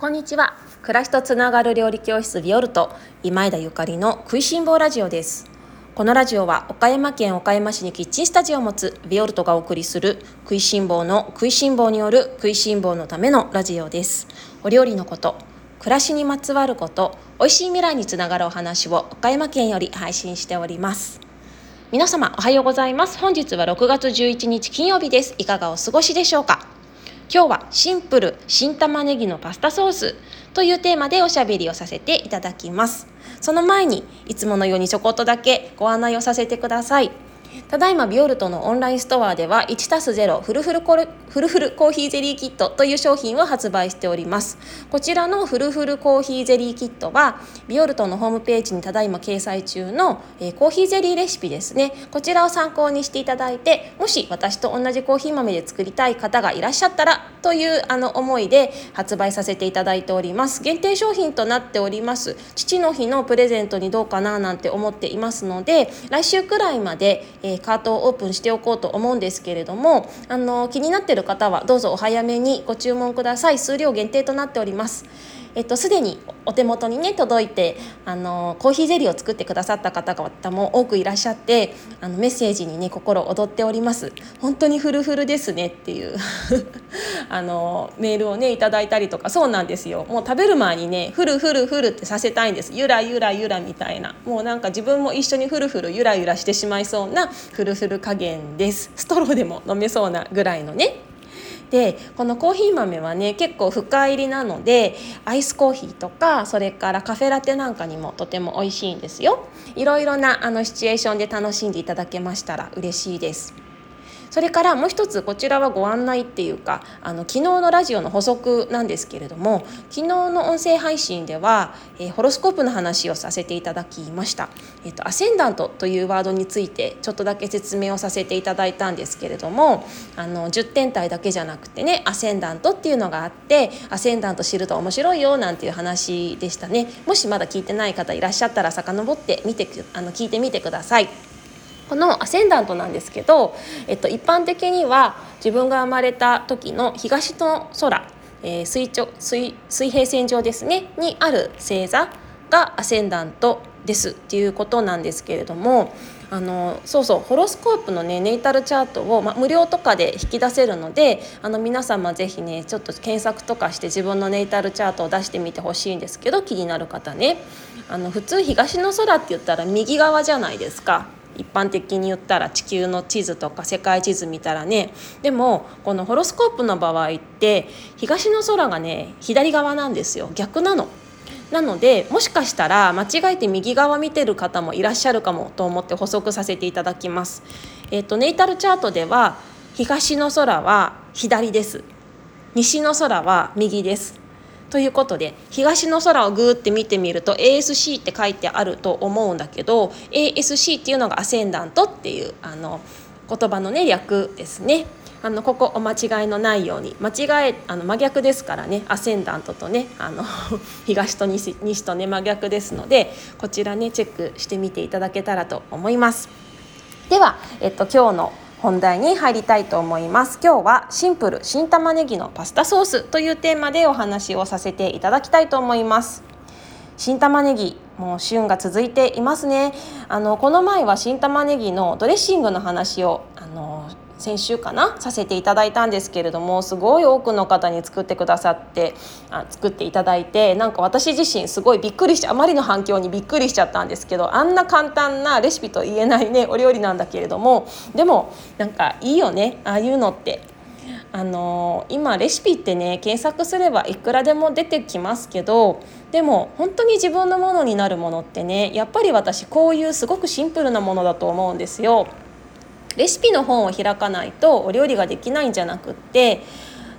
こんにちは。暮らしとつながる料理教室ビオルト今枝ゆかりの食いしん坊ラジオです。このラジオは岡山県岡山市にキッチンスタジオを持つビオルトがお送りする食いしん坊の食いしん坊による食いしん坊のためのラジオです。お料理のこと暮らしにまつわること美味しい未来につながるお話を岡山県より配信しております。皆様おはようございます。本日は6月11日金曜日です。いかがお過ごしでしょうか？今日はシンプル新玉ねぎのパスタソースというテーマでおしゃべりをさせていただきます。その前にいつものようにちょこっとだけご案内をさせてください。ただいまビオルトのオンラインストアでは 1+0 フルフルコフルフルコーヒーゼリーキットという商品を発売しております。こちらのフルフルコーヒーゼリーキットはビオルトのホームページにただいま掲載中の、えー、コーヒーゼリーレシピですね。こちらを参考にしていただいてもし私と同じコーヒー豆で作りたい方がいらっしゃったらというあの思いで発売させていただいております。限定商品となっております。父の日のプレゼントにどうかななんて思っていますので来週くらいまで、えー、カートをオープンしておこうと思うんですけれどもあの気になっている方はどうぞお早めにご注文ください。数量限定となっております。えっと、すでにお手元にね届いてあのコーヒーゼリーを作ってくださった方々も多くいらっしゃってあのメッセージにね心躍っております。本当にフルフルですねっていう。あのメールをねいただいたりとか。そうなんですよ。もう食べる前にねフルフルフルってさせたいんです。ゆらゆらゆらみたいな。もうなんか自分も一緒にフルフルゆらゆらしてしまいそうなフルフル加減です。ストローでも飲めそうなぐらいのね。でこのコーヒー豆はね結構深入りなのでアイスコーヒーとかそれからカフェラテなんかにもとても美味しいんですよ。いろいろなあのシチュエーションで楽しんでいただけましたら嬉しいです。それからもう一つこちらはご案内っていうかあの昨日のラジオの補足なんですけれども昨日の音声配信では、えー、ホロスコープの話をさせていただきました、えーと、アセンダントというワードについてちょっとだけ説明をさせていただいたんですけれどもあの10点体だけじゃなくてねアセンダントっていうのがあってアセンダント知ると面白いよなんていう話でしたねもしまだ聞いてない方いらっしゃったら遡ってみてあの聞いてみてください。このアセンダントなんですけど、えっと、一般的には自分が生まれた時の東の空、えー、水水水平線上ですねにある星座がアセンダントですっていうことなんですけれどもあのそうそうホロスコープのねネイタルチャートを、ま、無料とかで引き出せるのであの皆様是非ねちょっと検索とかして自分のネイタルチャートを出してみてほしいんですけど気になる方ね。あの普通東の空って言ったら右側じゃないですか。一般的に言ったら地球の地図とか世界地図見たらねでもこのホロスコープの場合って東の空がね左側なんですよ逆なの。なのでもしかしたら間違えて右側見てる方もいらっしゃるかもと思って補足させていただきます。えっ、ー、とネイタルチャートでは東の空は左です。西の空は右です。ということで東の空をグーって見てみると ASC って書いてあると思うんだけど ASC っていうのがアセンダントっていうあの言葉のね略ですね。あのここお間違いのないように間違えあの真逆ですからねアセンダントとねあの 東と西西とね真逆ですのでこちらねチェックしてみていただけたらと思います。では、えっと、今日の本題に入りたいと思います。今日はシンプル新玉ねぎのパスタソースというテーマでお話をさせていただきたいと思います。新玉ねぎもう旬が続いていますね。あのこの前は新玉ねぎのドレッシングの話をあの先週かなさせていただいたんですけれどもすごい多くの方に作ってくださってあ作っていただいてなんか私自身すごいびっくりしてあまりの反響にびっくりしちゃったんですけどあんな簡単なレシピと言えないねお料理なんだけれどもでもなんかいいよねああいうのって。あのー、今レシピってね検索すればいくらでも出てきますけどでも本当に自分のものになるものってねやっぱり私こういうすごくシンプルなものだと思うんですよ。レシピの本を開かないとお料理ができないんじゃなくって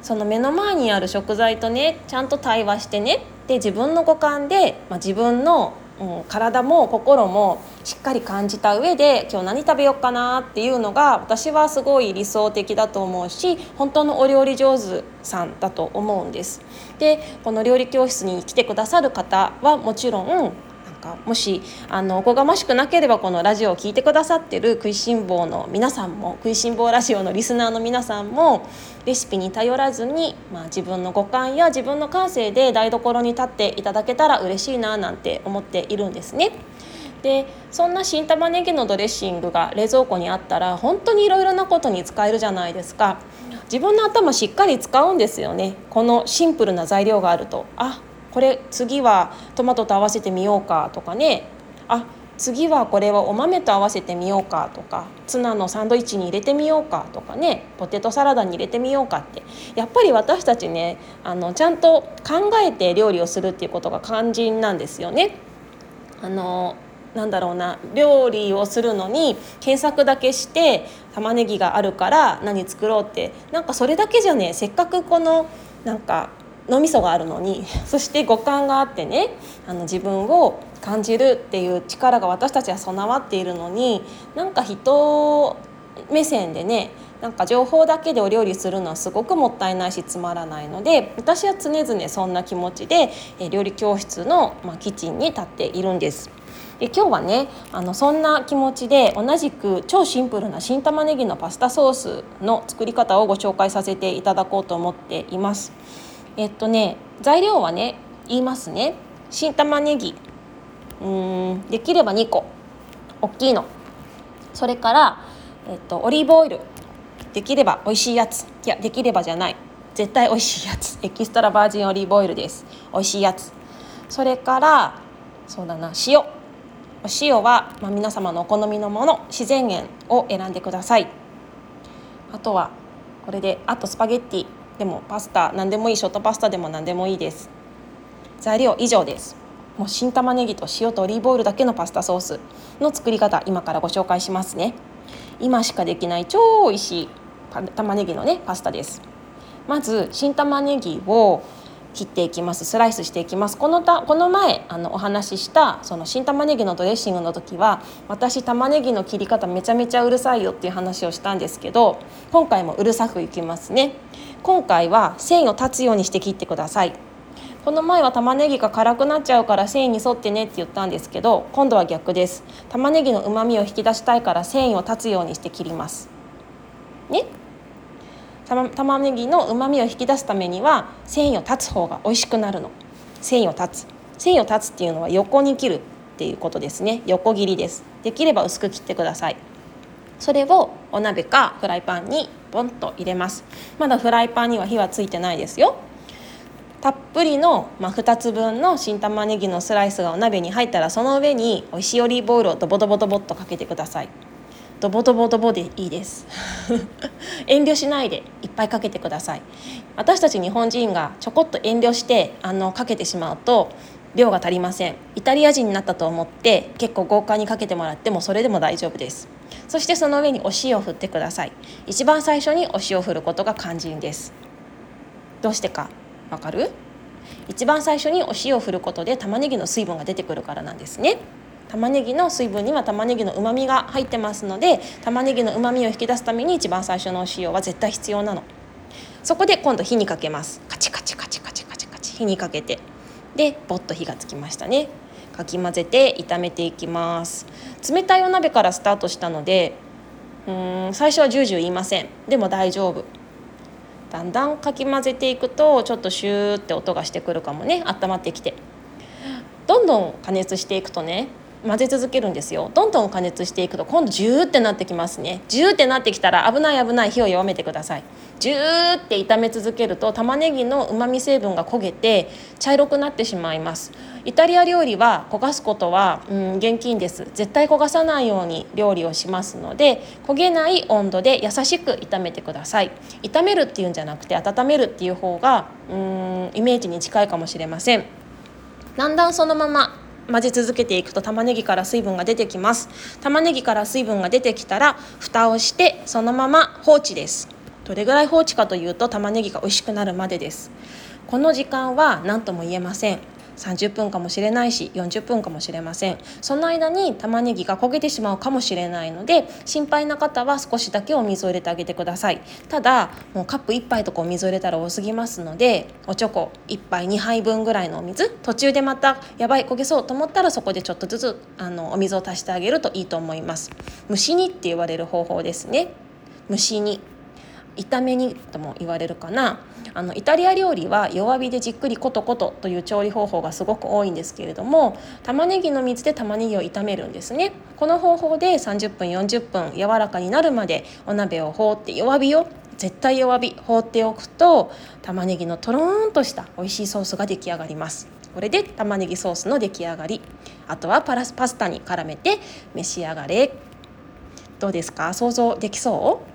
その目の前にある食材とねちゃんと対話してねで自分の五感で、まあ、自分の、うん、体も心もしっかり感じた上で今日何食べようかなっていうのが私はすごい理想的だと思うし本当のお料理上手さんだと思うんです。でこの料理教室に来てくださる方はもちろんかもしあのおこがましくなければこのラジオを聞いてくださってる食いしん坊の皆さんも食いしん坊ラジオのリスナーの皆さんもレシピに頼らずに、まあ、自分の五感や自分の感性で台所に立っていただけたら嬉しいななんて思っているんですね。でそんな新玉ねぎのドレッシングが冷蔵庫にあったら本当にいろいろなことに使えるじゃないですか。自分の頭しっかり使うんですよね。このシンプルな材料があると。あこれ次はトマトと合わせてみようかとかね。あ次はこれはお豆と合わせてみようかとか。ツナのサンドイッチに入れてみようかとかね。ポテトサラダに入れてみようかって。やっぱり私たちねあのちゃんと考えて料理をするっていうことが肝心なんですよね。あのなんだろうな。料理をするのに検索だけして玉ねぎがあるから何作ろうって。なんかそれだけじゃねせっかくこのなんか脳みそがあるのにそして五感があってねあの自分を感じるっていう力が私たちは備わっているのになんか人目線でねなんか情報だけでお料理するのはすごくもったいないしつまらないので私は常々そんな気持ちで料理教室の、まキッチンに立っているんです。で今日はねあのそんな気持ちで同じく超シンプルな新玉ねぎのパスタソースの作り方をご紹介させていただこうと思っています。えっとね材料はね言いますね。新玉ねぎ。うんできれば2個。大きいの。それから、えっと、オリーブオイル。できれば美味しいやつ。いやできればじゃない。絶対美味しいやつ。エキストラバージンオリーブオイルです。美味しいやつ。それからそうだな塩。お塩は、まあ、皆様のお好みのもの。自然塩を選んでください。あとはこれであとスパゲッティ。でもパスタ何でもいいショートパスタでも何でもいいです。材料以上です。もう新玉ねぎと塩とオリーブオイルだけのパスタソースの作り方今からご紹介しますね。今しかできない超美味しい玉ねぎのねパスタです。まず新玉ねぎを切っていきます。スライスしていきます。このたこの前あのお話ししたその新玉ねぎのドレッシングの時は私玉ねぎの切り方めちゃめちゃうるさいよっていう話をしたんですけど今回もうるさくいきますね。今回は繊維を断つようにして切ってください。この前は玉ねぎが辛くなっちゃうから繊維に沿ってねって言ったんですけど今度は逆です。玉ねぎの旨味を引き出したいから繊維を断つようにして切ります。ね？玉ねぎの旨味を引き出すためには繊維を断つ方が美味しくなるの。繊維を断つ。繊維を断つっていうのは横に切るっていうことですね。横切りです。できれば薄く切ってください。それをお鍋かフライパンにポンと入れます。まだフライパンには火はついてないですよ。たっぷりの、まあ、2つ分の新玉ねぎのスライスがお鍋に入ったらその上においしいオリーブオイルをドボドボドボっとかけてください。ドボドボドボでいいです。遠慮しないでいっぱいかけてください。私たち日本人がちょこっと遠慮してあのかけてしまうと量が足りません。イタリア人になったと思って結構豪華にかけてもらってもそれでも大丈夫です。そしてその上にお塩を振ってください。一番最初にお塩を振ることが肝心です。どうしてかわかる？一番最初にお塩を振ることで玉ねぎの水分が出てくるからなんですね。玉ねぎの水分には玉ねぎの旨味が入ってますので玉ねぎの旨味を引き出すために一番最初のお塩は絶対必要なの。そこで今度火にかけます。カチカチカチカチカチカチ。火にかけて。でぼっと火がつきましたね。かき混ぜて炒めていきます。冷たいお鍋からスタートしたのでうん最初はジュージュー言いません。でも大丈夫。だんだんかき混ぜていくとちょっとシューって音がしてくるかもね。温まってきて。どんどん加熱していくとね混ぜ続けるんですよ。どんどん加熱していくと今度ジューってなってきますね。ジューってなってきたら危ない危ない火を弱めてください。ジューって炒め続けると玉ねぎの旨味成分が焦げて茶色くなってしまいます。イタリア料理は焦がすことは、うん、厳禁です。絶対焦がさないように料理をしますので焦げない温度で優しく炒めてください。炒めるっていうんじゃなくて温めるっていう方がうんイメージに近いかもしれません。だんだんそのまま混ぜ続けていくと玉ねぎから水分が出てきます。玉ねぎから水分が出てきたら蓋をしてそのまま放置です。どれぐらい放置かというと玉ねぎが美味しくなるまでです。この時間は何とも言えません。30分かもしれないし40分かもしれません。その間に玉ねぎが焦げてしまうかもしれないので心配な方は少しだけお水を入れてあげてください。ただもうカップ1杯とかお水を入れたら多すぎますのでおちょこ1杯2杯分ぐらいのお水途中でまたやばい焦げそうと思ったらそこでちょっとずつあのお水を足してあげるといいと思います。蒸し煮って言われる方法ですね。蒸し煮。炒め煮とも言われるかな。あのイタリア料理は弱火でじっくりコトコトという調理方法がすごく多いんですけれども玉ねぎの水で玉ねぎを炒めるんですね。この方法で30分40分柔らかになるまでお鍋を放って弱火を絶対弱火放っておくと玉ねぎのとろーんとした美味しいソースが出来上がります。これで玉ねぎソースの出来上がり。あとはパラスパスタに絡めて召し上がれ。どうですか？想像できそう？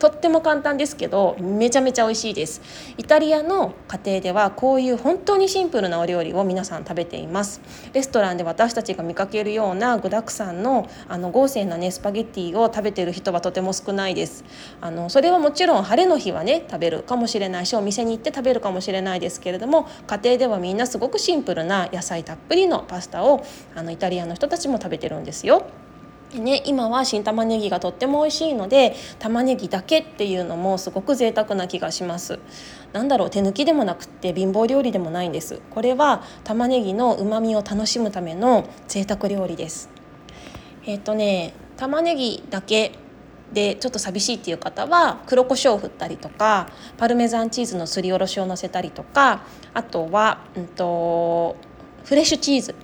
とっても簡単ですけどめちゃめちゃ美味しいです。イタリアの家庭ではこういう本当にシンプルなお料理を皆さん食べています。レストランで私たちが見かけるような具沢山のあの豪勢なねスパゲッティを食べてる人はとても少ないです。あのそれはもちろん晴れの日はね食べるかもしれないしお店に行って食べるかもしれないですけれども家庭ではみんなすごくシンプルな野菜たっぷりのパスタをあのイタリアの人たちも食べてるんですよ。ね、今は新玉ねぎがとっても美味しいので玉ねぎだけっていうのもすごく贅沢な気がします。なんだろう手抜きでもなくって貧乏料理でもないんです。これは玉ねぎの旨味を楽しむための贅沢料理です。えっ、とね玉ねぎだけでちょっと寂しいっていう方は黒胡椒を振ったりとかパルメザンチーズのすりおろしをのせたりとかあとは、うんとフレッシュチーズ。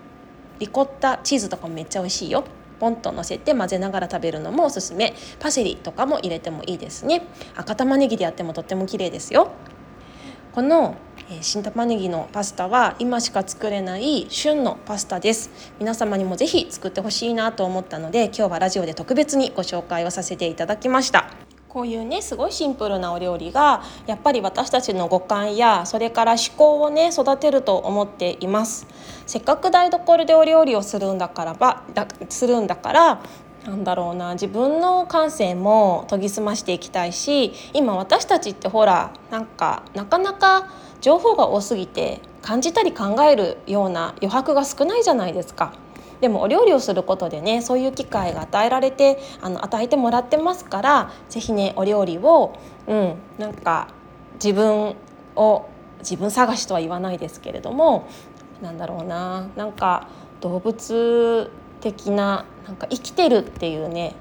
リコッタチーズとかもめっちゃ美味しいよ。ポンと乗せて混ぜながら食べるのもおすすめ。パセリとかも入れてもいいですね。赤玉ねぎでやってもとっても綺麗ですよ。このえ新玉ねぎのパスタは今しか作れない旬のパスタです。皆様にもぜひ作ってほしいなと思ったので今日はラジオで特別にご紹介をさせていただきました。こういうねすごいシンプルなお料理がやっぱり私たちの五感やそれから思考をね育てると思っていますせっかく台所でお料理をするんだからばだするんだからなんだろうな自分の感性も研ぎ澄ましていきたいし今私たちってほらなんかなかなか情報が多すぎて感じたり考えるような余白が少ないじゃないですか。でもお料理をすることでねそういう機会が与えられてあの与えてもらってますから是非ねお料理をうんなんか自分を自分探しとは言わないですけれどもなんだろうななんか動物的ななんか生きてるっていうね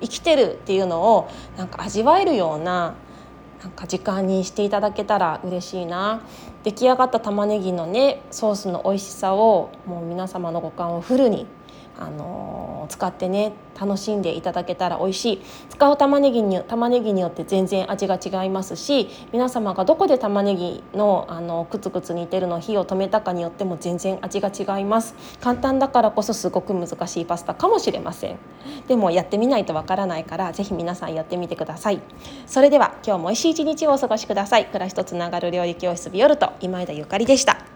生きてるっていうのをなんか味わえるようななんか時間にしていただけたら嬉しいな。出来上がった玉ねぎのねソースの美味しさをもう皆様の五感をフルにあの使ってね楽しんでいただけたら美味しい。使う玉ねぎに玉ねぎによって全然味が違いますし皆様がどこで玉ねぎのあのくつくつ煮てるの火を止めたかによっても全然味が違います。簡単だからこそすごく難しいパスタかもしれません。でもやってみないとわからないからぜひ皆さんやってみてください。それでは今日も美味しい一日をお過ごしください。暮らしとつながる料理教室ビオルト今枝ゆかりでした。